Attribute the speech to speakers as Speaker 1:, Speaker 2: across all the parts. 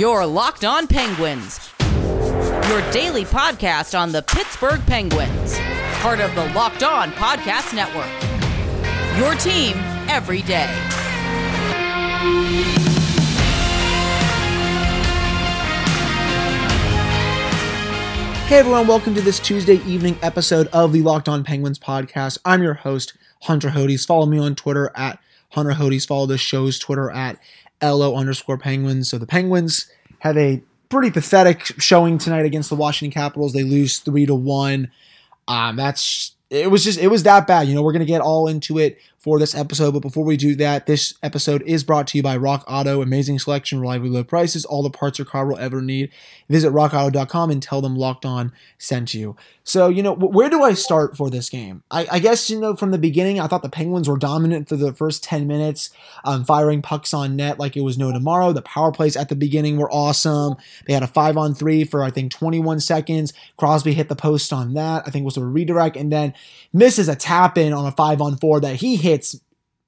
Speaker 1: Your Locked On Penguins, your daily podcast on the Pittsburgh Penguins, part of the Locked On Podcast Network. Your team every day.
Speaker 2: Hey everyone, welcome to this Tuesday evening episode of the Locked On Penguins podcast. I'm your host, Hunter Hodes. Follow me on Twitter at Hunter Hodes. Follow the show's Twitter at LO underscore Penguins. So the Penguins have a pretty pathetic showing tonight against the Washington Capitals. They lose three to one. Um, that's it was just it was that bad. You know, we're gonna get all into it for this episode. But before we do that, this episode is brought to you by Rock Auto. Amazing selection, reliably low prices, all the parts your car will ever need. Visit rockauto.com and tell them Locked On sent you. So, you know, where do I start for this game? I, I guess, you know, from the beginning, I thought the Penguins were dominant for the first 10 minutes, um, firing pucks on net like it was no tomorrow. The power plays at the beginning were awesome. They had a five on three for, I think, 21 seconds. Crosby hit the post on that. I think was a redirect and then misses a tap in on a five on four that he hit hits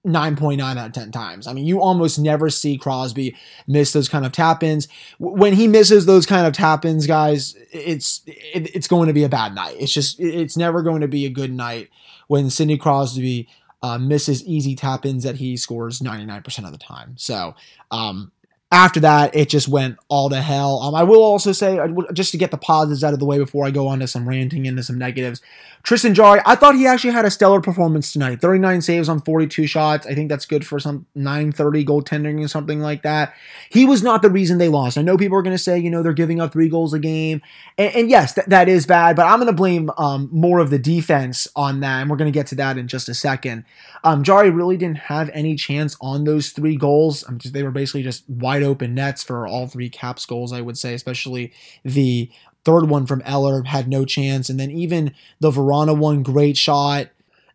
Speaker 2: 9.9 out of 10 times. I mean, you almost never see Crosby miss those kind of tap ins. When he misses those kind of tap ins, guys, it's it, it's going to be a bad night. It's just it's never going to be a good night when Sidney Crosby uh, misses easy tap ins that he scores 99% of the time. So, um, after that, it just went all to hell. Um, I will also say, just to get the positives out of the way before I go on to some ranting into some negatives, Tristan Jarry, I thought he actually had a stellar performance tonight. 39 saves on 42 shots. I think that's good for some 930 goaltending or something like that. He was not the reason they lost. I know people are going to say, you know, they're giving up three goals a game. And, and yes, th- that is bad, but I'm going to blame um, more of the defense on that. And we're going to get to that in just a second. Um, Jarry really didn't have any chance on those three goals. Mean, they were basically just wide open nets for all three Caps goals, I would say, especially the Third one from Eller had no chance, and then even the Vrana one, great shot.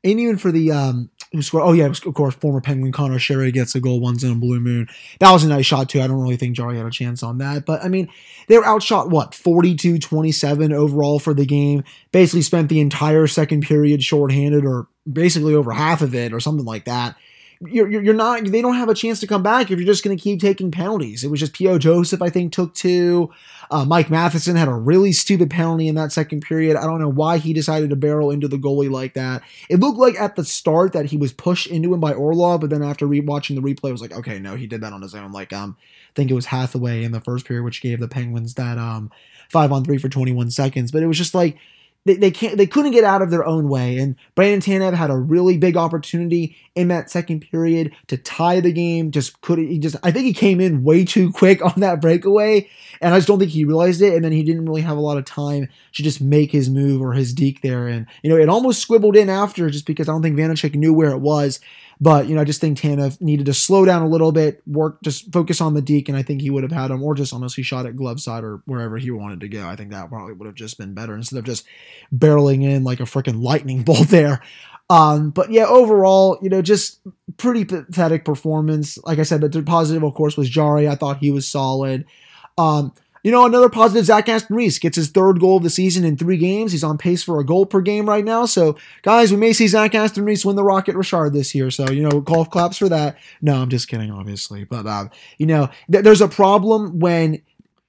Speaker 2: And even for the um, who scored? Oh yeah, of course, former Penguin Conor Sheary gets a goal once in a blue moon. That was a nice shot too. I don't really think Jarry had a chance on that, but I mean, they were outshot what 42-27 overall for the game. Basically, spent the entire second period shorthanded, or basically over half of it, or something like that you're, you're not they don't have a chance to come back if you're just going to keep taking penalties. It was just P.O. Joseph, I think, took two. Uh, Mike Matheson had a really stupid penalty in that second period. I don't know why he decided to barrel into the goalie like that. It looked like at the start that he was pushed into him by Orlov, but then after rewatching the replay, I was like, okay, no, he did that on his own. Like, um, I think it was Hathaway in the first period, which gave the Penguins that um five on three for 21 seconds. But it was just like they, they can't they couldn't get out of their own way. And Brandon Tanev had a really big opportunity in that second period to tie the game. Just couldn't he just I think he came in way too quick on that breakaway. And I just don't think he realized it. And then he didn't really have a lot of time to just make his move or his deke there. And you know, it almost squibbled in after just because I don't think Vanecek knew where it was. But you know, I just think Tanev needed to slow down a little bit, work, just focus on the deke, and I think he would have had him, or just honestly shot at glove side or wherever he wanted to go. I think that probably would have just been better instead of just barreling in like a freaking lightning bolt there. Um, but yeah, overall, you know, just pretty pathetic performance. Like I said, the positive, of course, was Jarry. I thought he was solid. Um, you know, another positive, Zach Aston Reese gets his third goal of the season in three games. He's on pace for a goal per game right now. So, guys, we may see Zach Aston Reese win the Rocket Richard this year. So, you know, golf claps for that. No, I'm just kidding, obviously. But, um, you know, th- there's a problem when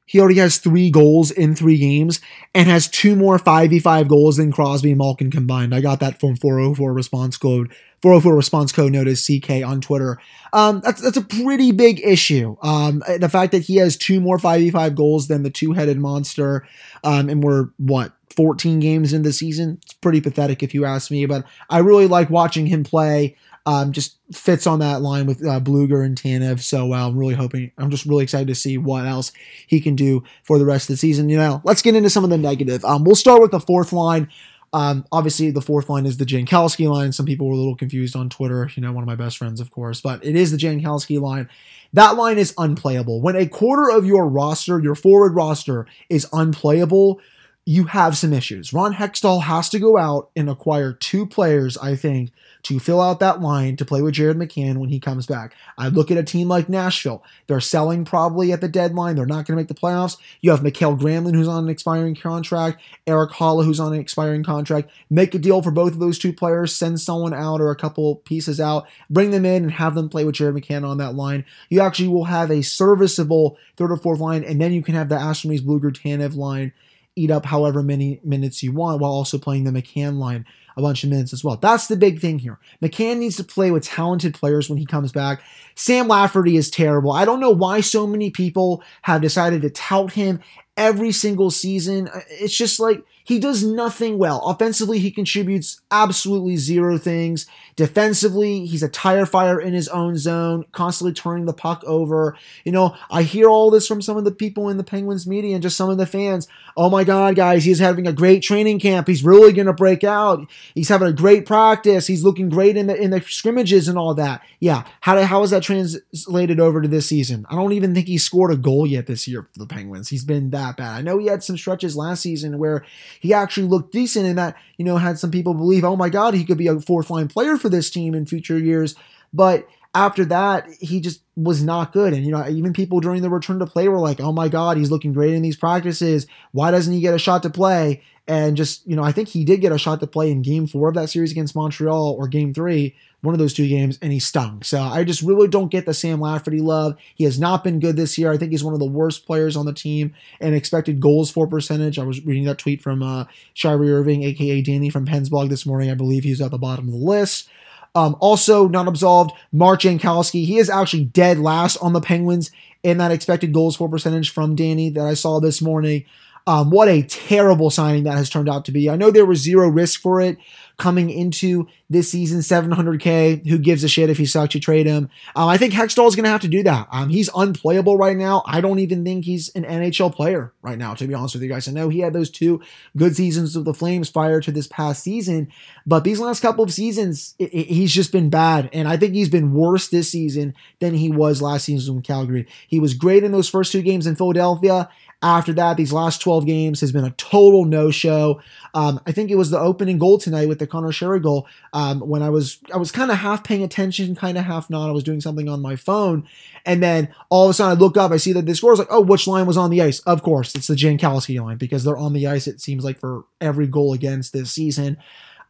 Speaker 2: he already has three goals in three games and has two more 5v5 goals than Crosby and Malkin combined. I got that from 404 response code 404 response code notice CK on Twitter. Um, that's that's a pretty big issue. Um, the fact that he has two more 5v5 goals than the two-headed monster, um, and we're what 14 games in the season. It's pretty pathetic if you ask me, but I really like watching him play. Um, just fits on that line with uh, Blueger and Tanev so well. I'm really hoping, I'm just really excited to see what else he can do for the rest of the season. You know, let's get into some of the negative. Um, we'll start with the fourth line. Um, obviously, the fourth line is the Jankowski line. Some people were a little confused on Twitter. You know, one of my best friends, of course, but it is the Jankowski line. That line is unplayable. When a quarter of your roster, your forward roster, is unplayable, you have some issues. Ron Hextall has to go out and acquire two players, I think, to fill out that line to play with Jared McCann when he comes back. I look at a team like Nashville. They're selling probably at the deadline. They're not going to make the playoffs. You have Mikael Granlund, who's on an expiring contract, Erik Haula, who's on an expiring contract. Make a deal for both of those two players, send someone out or a couple pieces out, bring them in and have them play with Jared McCann on that line. You actually will have a serviceable third or fourth line, and then you can have the Aston Blueger Tanev line eat up however many minutes you want while also playing the McCann line a bunch of minutes as well. That's the big thing here. McCann needs to play with talented players when he comes back. Sam Lafferty is terrible. I don't know why so many people have decided to tout him every single season. Uh, it's just like he does nothing well. Offensively, he contributes absolutely zero things. Defensively, he's a tire fire in his own zone, constantly turning the puck over. You know, I hear all this from some of the people in the Penguins media and just some of the fans. Oh my God, guys, he's having a great training camp. He's really going to break out. He's having a great practice. He's looking great in the in the scrimmages and all that. Yeah, how how is that translated over to this season? I don't even think he scored a goal yet this year for the Penguins. He's been that bad. I know he had some stretches last season where he actually looked decent and that, you know, had some people believe, oh my God, he could be a fourth line player for this team in future years. But after that, he just was not good. And, you know, even people during the return to play were like, oh my God, he's looking great in these practices. Why doesn't he get a shot to play? And just, you know, I think he did get a shot to play in game four of that series against Montreal or game three, one of those two games, and he stung. So I just really don't get the Sam Lafferty love. He has not been good this year. I think he's one of the worst players on the team and expected goals for percentage. I was reading that tweet from uh, Irving, aka Danny from Pens blog this morning. I believe he's at the bottom of the list. Um, also, not absolved, Mark Jankowski. He is actually dead last on the Penguins in that expected goals for percentage from Danny that I saw this morning. Um, what a terrible signing that has turned out to be. I know there was zero risk for it coming into this season, 700K. Who gives a shit if he sucks? You trade him. Um, I think Hextall is going to have to do that. Um, he's unplayable right now. I don't even think he's an NHL player right now, to be honest with you guys. I know he had those two good seasons with the Flames prior to this past season, but these last couple of seasons, it, it, he's just been bad. And I think he's been worse this season than he was last season in Calgary. He was great in those first two games in Philadelphia. After that, these last 12 games has been a total no show. Um, I think it was the opening goal tonight with the Conor Sheary goal. Um, when I was I was kind of half paying attention, kind of half not. I was doing something on my phone, and then all of a sudden I look up, I see that the score is like, oh, which line was on the ice? Of course, it's the Jankowski line because they're on the ice. It seems like for every goal against this season.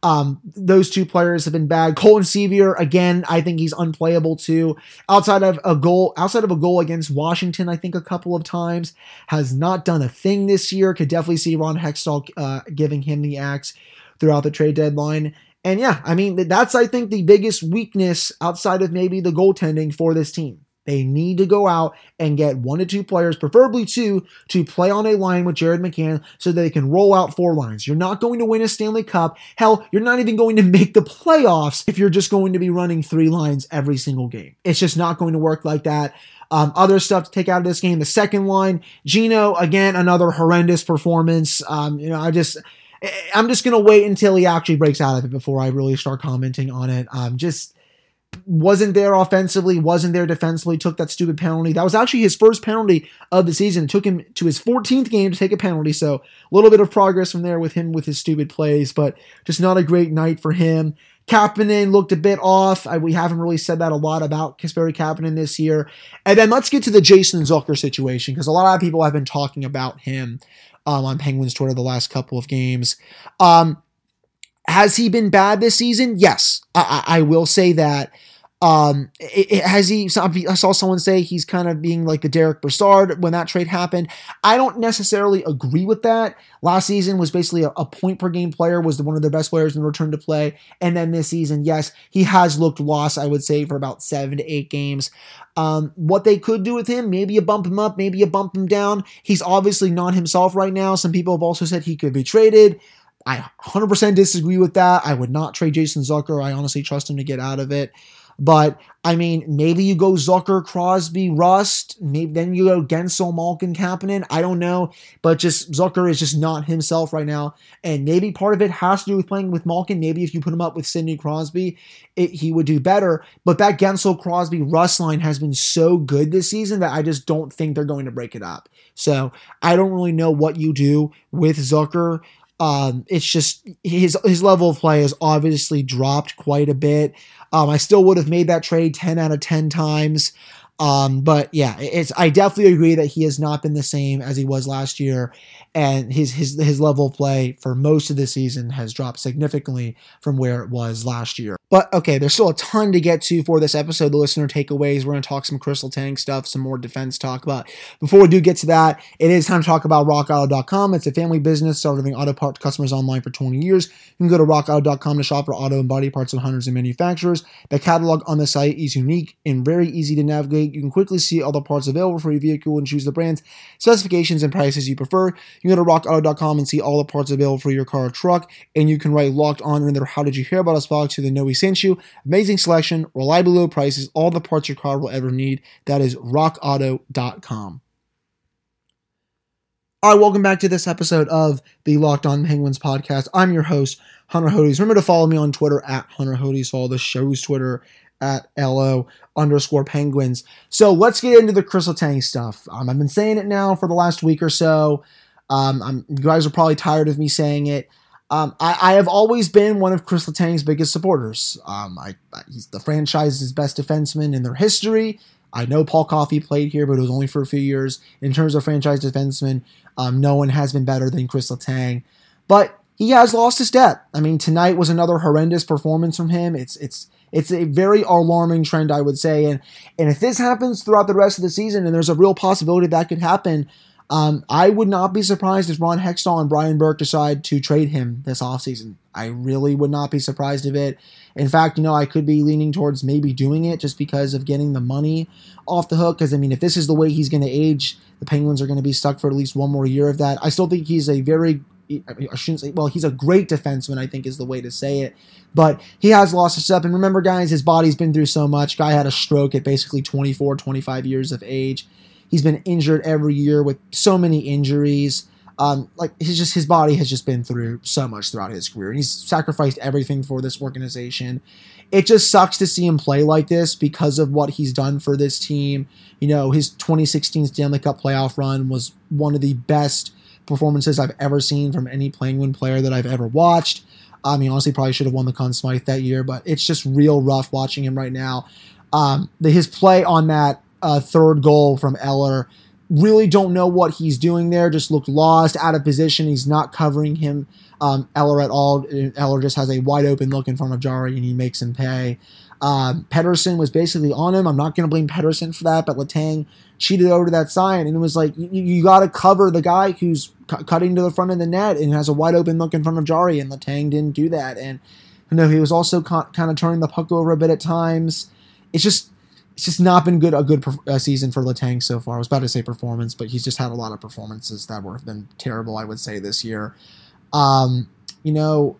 Speaker 2: Um, those two players have been bad. Colton Sceviour, again, I think he's unplayable too. Outside of a goal, outside of a goal against Washington, I think a couple of times has not done a thing this year. Could definitely see Ron Hextall uh, giving him the axe throughout the trade deadline. And yeah, I mean that's I think the biggest weakness outside of maybe the goaltending for this team. They need to go out and get one to two players, preferably two, to play on a line with Jared McCann so that they can roll out four lines. You're not going to win a Stanley Cup. Hell, you're not even going to make the playoffs if you're just going to be running three lines every single game. It's just not going to work like that. Um, other stuff to take out of this game. The second line, Gino, again, another horrendous performance. Um, you know, I just. I'm just gonna wait until he actually breaks out of it before I really start commenting on it. Um, just wasn't there offensively, wasn't there defensively, took that stupid penalty. That was actually his first penalty of the season. It took him to his 14th game to take a penalty. So a little bit of progress from there with him with his stupid plays, but just not a great night for him. Kapanen looked a bit off. I, we haven't really said that a lot about Kasperi Kapanen this year. And then let's get to the Jason Zucker situation because a lot of people have been talking about him um, on Penguins Twitter the last couple of games. Um, has he been bad this season? Yes, I, I will say that. Um, it, it, has he? I saw someone say he's kind of being like the Derek Brassard when that trade happened. I don't necessarily agree with that. Last season was basically a, a point per game player, was one of their best players in return to play, and then this season, yes, he has looked lost. I would say for about seven to eight games. Um, what they could do with him, maybe you bump him up, maybe you bump him down. He's obviously not himself right now. Some people have also said he could be traded. I 100% disagree with that. I would not trade Jason Zucker. I honestly trust him to get out of it. But I mean, maybe you go Zucker, Crosby, Rust. Maybe then you go Guentzel, Malkin, Kapanen. I don't know, but just Zucker is just not himself right now, and maybe part of it has to do with playing with Malkin. Maybe if you put him up with Sidney Crosby, it, he would do better. But that Guentzel, Crosby, Rust line has been so good this season that I just don't think they're going to break it up. So I don't really know what you do with Zucker. Um, it's just his his level of play has obviously dropped quite a bit. Um, I still would have made that trade 10 out of 10 times. Um, but yeah, it's I definitely agree that he has not been the same as he was last year, and his his his level of play for most of the season has dropped significantly from where it was last year. But okay, there's still a ton to get to for this episode. The listener takeaways. We're to talk some Chris Letang stuff, some more defense talk. But before we do get to that, it is time to talk about RockAuto.com. It's a family business serving auto parts customers online for 20 years. You can go to RockAuto.com to shop for auto and body parts of hundreds of manufacturers. The catalog on the site is unique and very easy to navigate. You can quickly see all the parts available for your vehicle and choose the brands, specifications, and prices you prefer. You can go to RockAuto.com and see all the parts available for your car or truck, and you can write locked on in their How Did You Hear About Us box to the know we sent you. Amazing selection, reliable low prices, all the parts your car will ever need. That is rockauto.com. All right, welcome back to this episode of the Locked On Penguins podcast. I'm your host, Hunter Hodes. Remember to follow me on Twitter at Hunter Hodes. Follow the show's Twitter at LO underscore Penguins. So let's get into the Chris Letang stuff. Um, I've been saying it now for the last week or so. Um, you guys are probably tired of me saying it. Um, I, I, have always been one of Chris Letang's biggest supporters. Um, I, he's the franchise's best defenseman in their history. I know Paul Coffey played here, but it was only for a few years. In terms of franchise defenseman, um, no one has been better than Chris Letang. But he has lost his step. I mean, tonight was another horrendous performance from him. It's it's it's a very alarming trend, I would say. And and if this happens throughout the rest of the season, and there's a real possibility that could happen, um, I would not be surprised if Ron Hextall and Brian Burke decide to trade him this offseason. I really would not be surprised of it. In fact, you know, I could be leaning towards maybe doing it just because of getting the money off the hook. Because, I mean, if this is the way he's going to age, the Penguins are going to be stuck for at least one more year of that. I still think he's a very I shouldn't say, well, he's a great defenseman, I think is the way to say it. But he has lost his step. And remember, guys, his body's been through so much. Guy had a stroke at basically 24, 25 years of age. He's been injured every year with so many injuries. Um, like he's just his body has just been through so much throughout his career, and he's sacrificed everything for this organization. It just sucks to see him play like this because of what he's done for this team. You know, his 2016 Stanley Cup playoff run was one of the best performances I've ever seen from any playing Penguin player that I've ever watched. I mean, honestly, probably should have won the Conn Smythe that year, but it's just real rough watching him right now. Um, the, his play on that uh, third goal from Eller. Really don't know what he's doing there. Just looked lost, out of position. He's not covering him, um, Eller at all. Eller just has a wide open look in front of Jarry, and he makes him pay. Um, Pettersson was basically on him. I'm not going to blame Pettersson for that, but Letang cheated over to that side, and it was like you, you got to cover the guy who's cu- cutting to the front of the net and has a wide open look in front of Jarry, and Letang didn't do that. And you know he was also kind of turning the puck over a bit at times. It's just it's just not been good a good uh, season for Letang so far. I was about to say performance, but he's just had a lot of performances that were been terrible. I would say this year. Um, you know,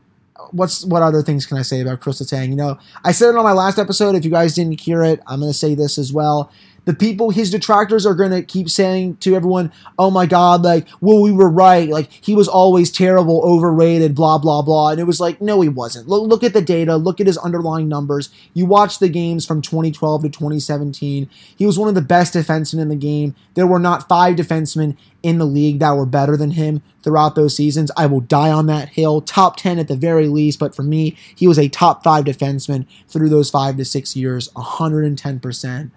Speaker 2: what's what other things can I say about Chris Tang? You know, I said it on my last episode. If you guys didn't hear it, I'm to say this as well the people, his detractors are going to keep saying to everyone, oh my God, like, well, we were right. Like, he was always terrible, overrated, blah, blah, blah. And it was like, no, he wasn't. Look, look at the data, look at his underlying numbers. You watch the games from 2012 to 2017. He was one of the best defensemen in the game. There were not five defensemen in the league that were better than him throughout those seasons. I will die on that hill. Top 10 at the very least, but for me, he was a top five defenseman through those five to six years, 110%.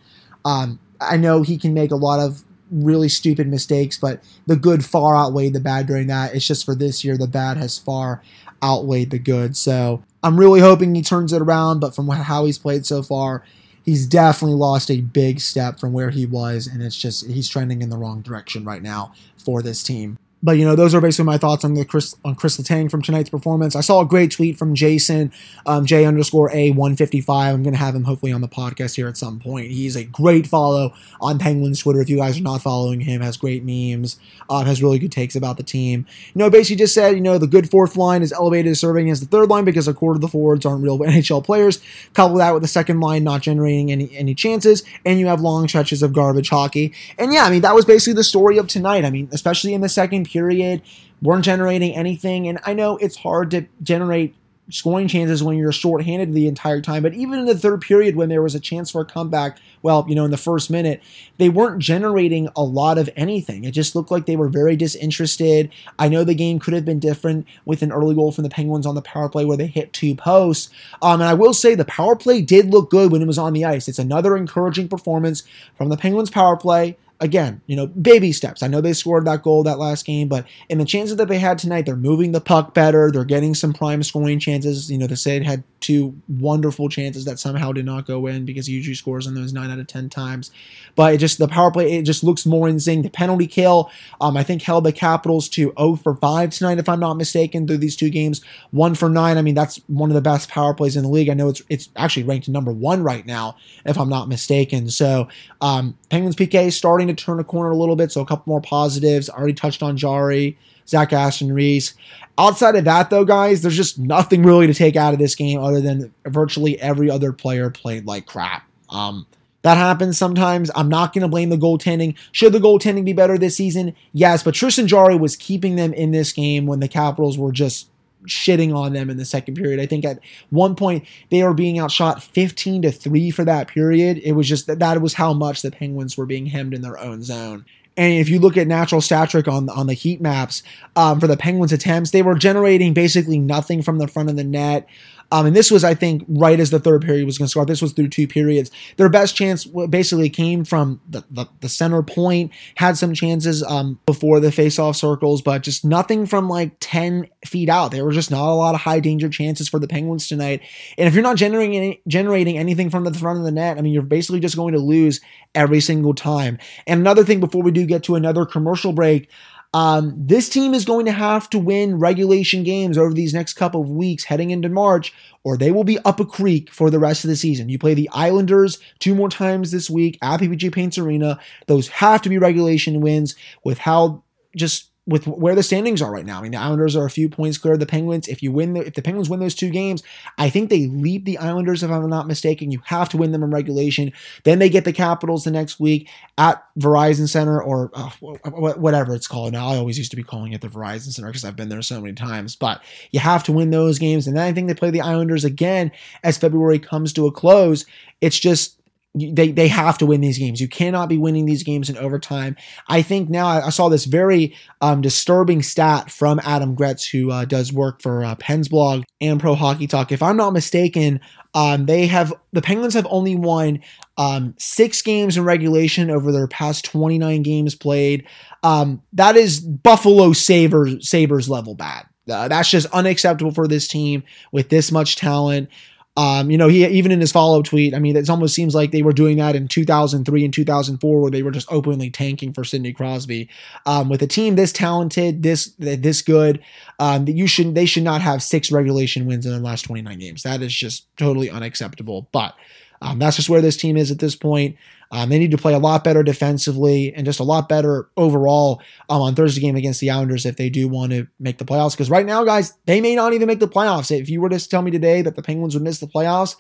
Speaker 2: Um, I know he can make a lot of really stupid mistakes, but the good far outweighed the bad during that. It's just for this year, the bad has far outweighed the good. So I'm really hoping he turns it around, but from how he's played so far, he's definitely lost a big step from where he was, and it's just he's trending in the wrong direction right now for this team. But you know, those are basically my thoughts on the Chris on Chris Letang from tonight's performance. I saw a great tweet from Jason um, J underscore A one fifty five. I'm gonna have him hopefully on the podcast here at some point. He's a great follow on Penguins Twitter. If you guys are not following him, has great memes, uh, has really good takes about the team. You know, basically just said you know the good fourth line is elevated serving as the third line because a quarter of the forwards aren't real NHL players. Couple that with the second line not generating any any chances, and you have long stretches of garbage hockey. And yeah, I mean that was basically the story of tonight. I mean, especially in the second period, weren't generating anything. And I know it's hard to generate scoring chances when you're shorthanded the entire time. But even in the third period, when there was a chance for a comeback, well, you know, in the first minute, they weren't generating a lot of anything. It just looked like they were very disinterested. I know the game could have been different with an early goal from the Penguins on the power play where they hit two posts. Um, and I will say the power play did look good when it was on the ice. It's another encouraging performance from the Penguins power play again, you know, baby steps. I know they scored that goal that last game, but in the chances that they had tonight, they're moving the puck better. They're getting some prime scoring chances. You know, the Sid had two wonderful chances that somehow did not go in because he usually scores in those nine out of ten times. But it just the power play, it just looks more insane. The penalty kill, um, I think held the Capitals to 0 for 5 tonight, if I'm not mistaken, through these two games. One for nine. I mean, that's one of the best power plays in the league. I know it's it's actually ranked number one right now, if I'm not mistaken. So um, Penguins PK starting to turn a corner a little bit. So a couple more positives. I already touched on Jarry, Zach Aston Reese. Outside of that, though, guys, there's just nothing really to take out of this game other than virtually every other player played like crap. Um, that happens sometimes. I'm not going to blame the goaltending. Should the goaltending be better this season? Yes, but Tristan Jarry was keeping them in this game when the Capitals were just shitting on them in the second period. I think at one point they were being outshot 15 to 3 for that period. It was just that that was how much the Penguins were being hemmed in their own zone. And if you look at natural stat trick on on the heat maps um, for the Penguins attempts, they were generating basically nothing from the front of the net. Um, and this was, I think, right as the third period was going to start. This was through two periods. Their best chance basically came from the, the, the center point, had some chances um, before the face-off circles, but just nothing from like 10 feet out. There were just not a lot of high danger chances for the Penguins tonight. And if you're not generating any, generating anything from the front of the net, I mean, you're basically just going to lose every single time. And another thing before we do get to another commercial break, um, this team is going to have to win regulation games over these next couple of weeks heading into March, or they will be up a creek for the rest of the season. You play the Islanders two more times this week at PPG Paints Arena. Those have to be regulation wins with how just with where the standings are right now. I mean, the Islanders are a few points clear of the Penguins. If you win, the, if the Penguins win those two games, I think they leap the Islanders. If I'm not mistaken, you have to win them in regulation. Then they get the Capitals the next week at Verizon Center or uh, whatever it's called now. I always used to be calling it the Verizon Center because I've been there so many times. But you have to win those games, and then I think they play the Islanders again as February comes to a close. It's just they they have to win these games. You cannot be winning these games in overtime. I think now I, saw this very um, disturbing stat from Adam Gretz, who uh, does work for uh, Pens blog and Pro Hockey Talk. If I'm not mistaken, um, they have the Penguins have only won um, six games in regulation over their past 29 games played. Um, that is Buffalo Sabres Sabres level bad. Uh, that's just unacceptable for this team with this much talent. Um, you know, he even in his follow-up tweet, I mean, it almost seems like they were doing that in 2003 and 2004, where they were just openly tanking for Sidney Crosby. Um, with a team this talented, this this good, um, you should they should not have six regulation wins in the last 29 games. That is just totally unacceptable. But um, that's just where this team is at this point. Um, they need to play a lot better defensively and just a lot better overall um, on Thursday game against the Islanders if they do want to make the playoffs. Because right now, guys, they may not even make the playoffs. If you were to tell me today that the Penguins would miss the playoffs,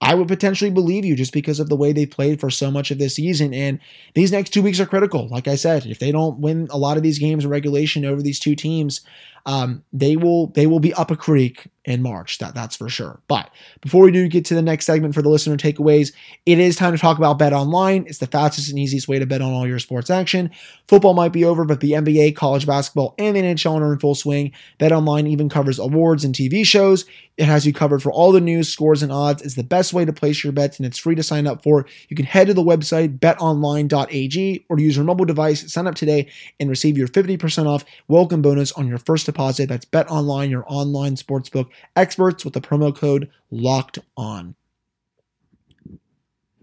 Speaker 2: I would potentially believe you just because of the way they played for so much of this season. And these next two weeks are critical. Like I said, if they don't win a lot of these games in regulation over these two teams, um, they will they will be up a creek in March. That that's for sure. But before we do get to the next segment for the listener takeaways, it is time to talk about Bet Online. It's the fastest and easiest way to bet on all your sports action. Football might be over, but the NBA, college basketball, and the NHL are in full swing. Bet Online even covers awards and TV shows. It has you covered for all the news, scores, and odds. It's the best way to place your bets, and it's free to sign up for. You can head to the website betonline.ag or use your mobile device, sign up today, and receive your 50% off welcome bonus on your first deposit. That's Bet Online, your online sportsbook experts with the promo code locked on.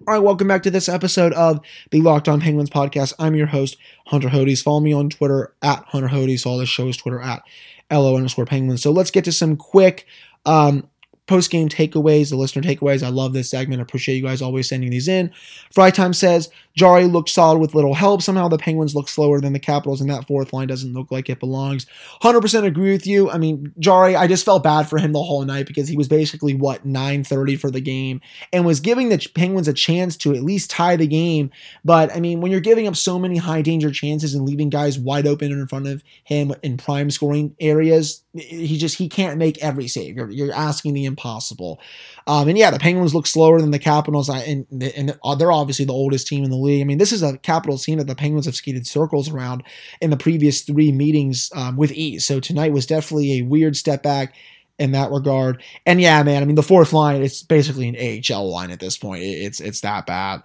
Speaker 2: All right, welcome back to this episode of the Locked On Penguins podcast. I'm your host, Hunter Hodes. Follow me on Twitter at Hunter Hodes. All the show's Twitter at LO underscore Penguins. So let's get to some quick um, post game takeaways, the listener takeaways. I love this segment. I appreciate you guys always sending these in. Fry Time says Jarry looked solid with little help. Somehow the Penguins look slower than the Capitals, and that fourth line doesn't look like it belongs. 100% agree with you. I mean, Jarry, I just felt bad for him the whole night because he was basically, what, 930 for the game and was giving the Penguins a chance to at least tie the game. But, I mean, when you're giving up so many high danger chances and leaving guys wide open in front of him in prime scoring areas, he just, he can't make every save. You're, you're asking the impossible. Um, and yeah, the Penguins look slower than the Capitals, and, and they're obviously the oldest team in the league. I mean, this is a Capitals team that the Penguins have skated circles around in the previous three meetings um, with ease. So tonight was definitely a weird step back in that regard. And yeah, man, I mean, the fourth line, it's basically an AHL line at this point. It's it's that bad.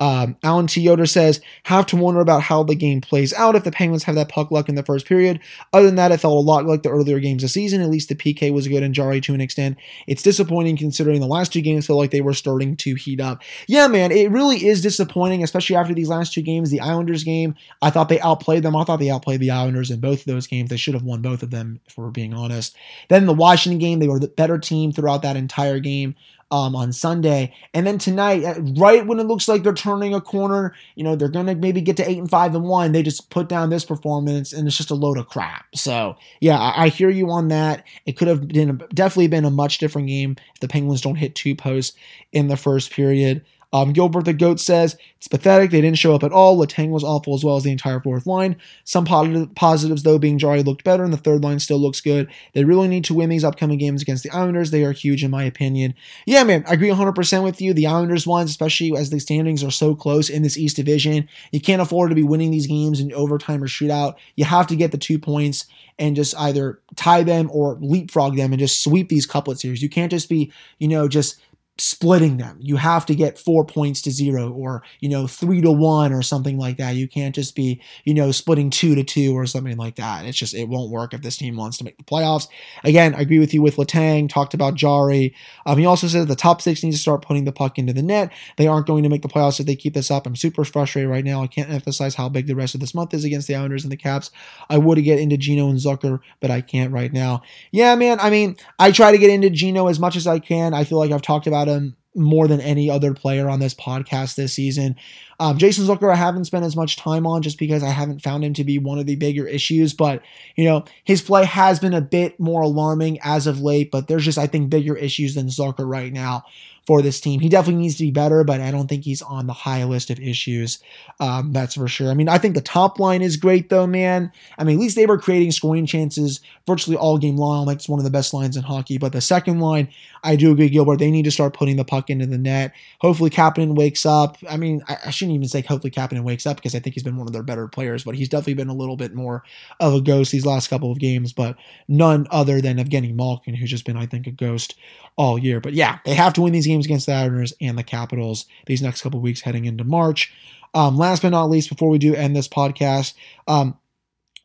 Speaker 2: Um, Alan T. Yoder says, have to wonder about how the game plays out if the Penguins have that puck luck in the first period. Other than that, it felt a lot like the earlier games of the season. At least the PK was good and Jarry to an extent. It's disappointing considering the last two games felt like they were starting to heat up. Yeah, man, it really is disappointing, especially after these last two games. The Islanders game, I thought they outplayed them. I thought they outplayed the Islanders in both of those games. They should have won both of them, if we're being honest. Then the Washington game, they were the better team throughout that entire game um, on Sunday. And then tonight, uh, right when it looks like they're turning a corner, you know, they're going to maybe get to eight and five and one. They just put down this performance and it's just a load of crap. So, yeah, I, I hear you on that. It could have been definitely been a much different game if the Penguins don't hit two posts in the first period. Um, Gilbert the Goat says it's pathetic. They didn't show up at all. Letang was awful as well as the entire fourth line. Some positive, positives though being Jarry looked better and the third line still looks good. They really need to win these upcoming games against the Islanders. They are huge in my opinion. Yeah, man, I agree 100% with you. The Islanders ones, especially as the standings are so close in this East Division, you can't afford to be winning these games in overtime or shootout. You have to get the two points and just either tie them or leapfrog them and just sweep these couplet series. You can't just be, you know, just splitting them. You have to get four points to zero or, you know, three to one or something like that. You can't just be, you know, splitting two to two or something like that. It's just, it won't work if this team wants to make the playoffs. Again, I agree with you with Letang, talked about Jarry. Um, he also said the top six needs to start putting the puck into the net. They aren't going to make the playoffs if they keep this up. I'm super frustrated right now. I can't emphasize how big the rest of this month is against the Islanders and the Caps. I would get into Gino and Zucker, but I can't right now. Yeah, man. I mean, I try to get into Gino as much as I can. I feel like I've talked about him more than any other player on this podcast this season. Um, Jason Zucker, I haven't spent as much time on just because I haven't found him to be one of the bigger issues. But, you know, his play has been a bit more alarming as of late, but there's just, I think, bigger issues than Zucker right now for this team. He definitely needs to be better, but I don't think he's on the high list of issues. Um, that's for sure. I mean, I think the top line is great, though, man. I mean, at least they were creating scoring chances virtually all game long. Like, it's one of the best lines in hockey. But the second line, I do agree, Gilbert. They need to start putting the puck into the net. Hopefully, Kapanen wakes up. I mean, I, I shouldn't even say hopefully Kapanen wakes up because I think he's been one of their better players, but he's definitely been a little bit more of a ghost these last couple of games. But none other than Evgeny Malkin, who's just been, I think, a ghost all year. But yeah, they have to win these games against the Islanders and the Capitals these next couple of weeks heading into March. Um, last but not least, before we do end this podcast, um,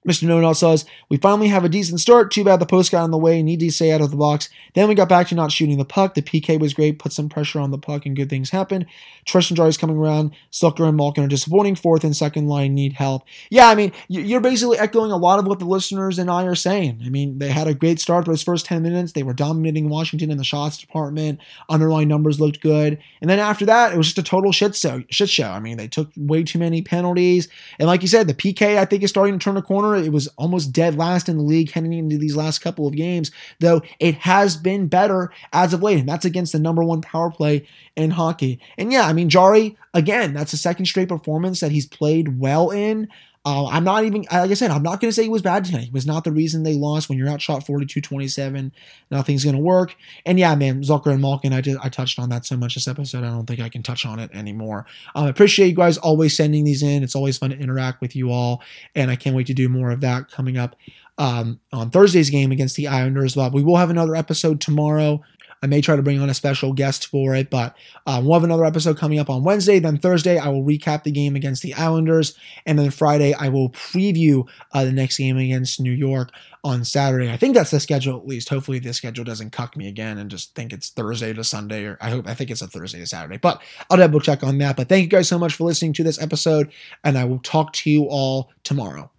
Speaker 2: Mr. No Not says, We finally have a decent start. Too bad the post got in the way. Need to stay out of the box. Then we got back to not shooting the puck. The PK was great, put some pressure on the puck, and good things happened. Tristan Jarry is coming around. Zucker and Malkin are disappointing. Fourth and second line need help. Yeah, I mean, you're basically echoing a lot of what the listeners and I are saying. I mean, they had a great start for those first 10 minutes. They were dominating Washington in the shots department. Underlying numbers looked good. And then after that, it was just a total shit show. Shit show. I mean, they took way too many penalties. And like you said, the PK, I think, is starting to turn a corner it was almost dead last in the league heading into these last couple of games, though it has been better as of late, and that's against the number one power play in hockey. And yeah, I mean, Jarry, again, that's a second straight performance that he's played well in. Uh, I'm not even, like I said, I'm not going to say he was bad tonight. He was not the reason they lost. When you're outshot 42 27, nothing's going to work. And yeah, man, Zucker and Malkin, I, did, I touched on that so much this episode, I don't think I can touch on it anymore. Um, I appreciate you guys always sending these in. It's always fun to interact with you all. And I can't wait to do more of that coming up um, on Thursday's game against the Islanders. But we will have another episode tomorrow I may try to bring on a special guest for it, but um, we'll have another episode coming up on Wednesday. Then Thursday, I will recap the game against the Islanders. And then Friday, I will preview uh, the next game against New York on Saturday. I think that's the schedule at least. Hopefully, this schedule doesn't cuck me again and just think it's Thursday to Sunday, or I hope I think it's a Thursday to Saturday. But I'll double check on that. But thank you guys so much for listening to this episode, and I will talk to you all tomorrow.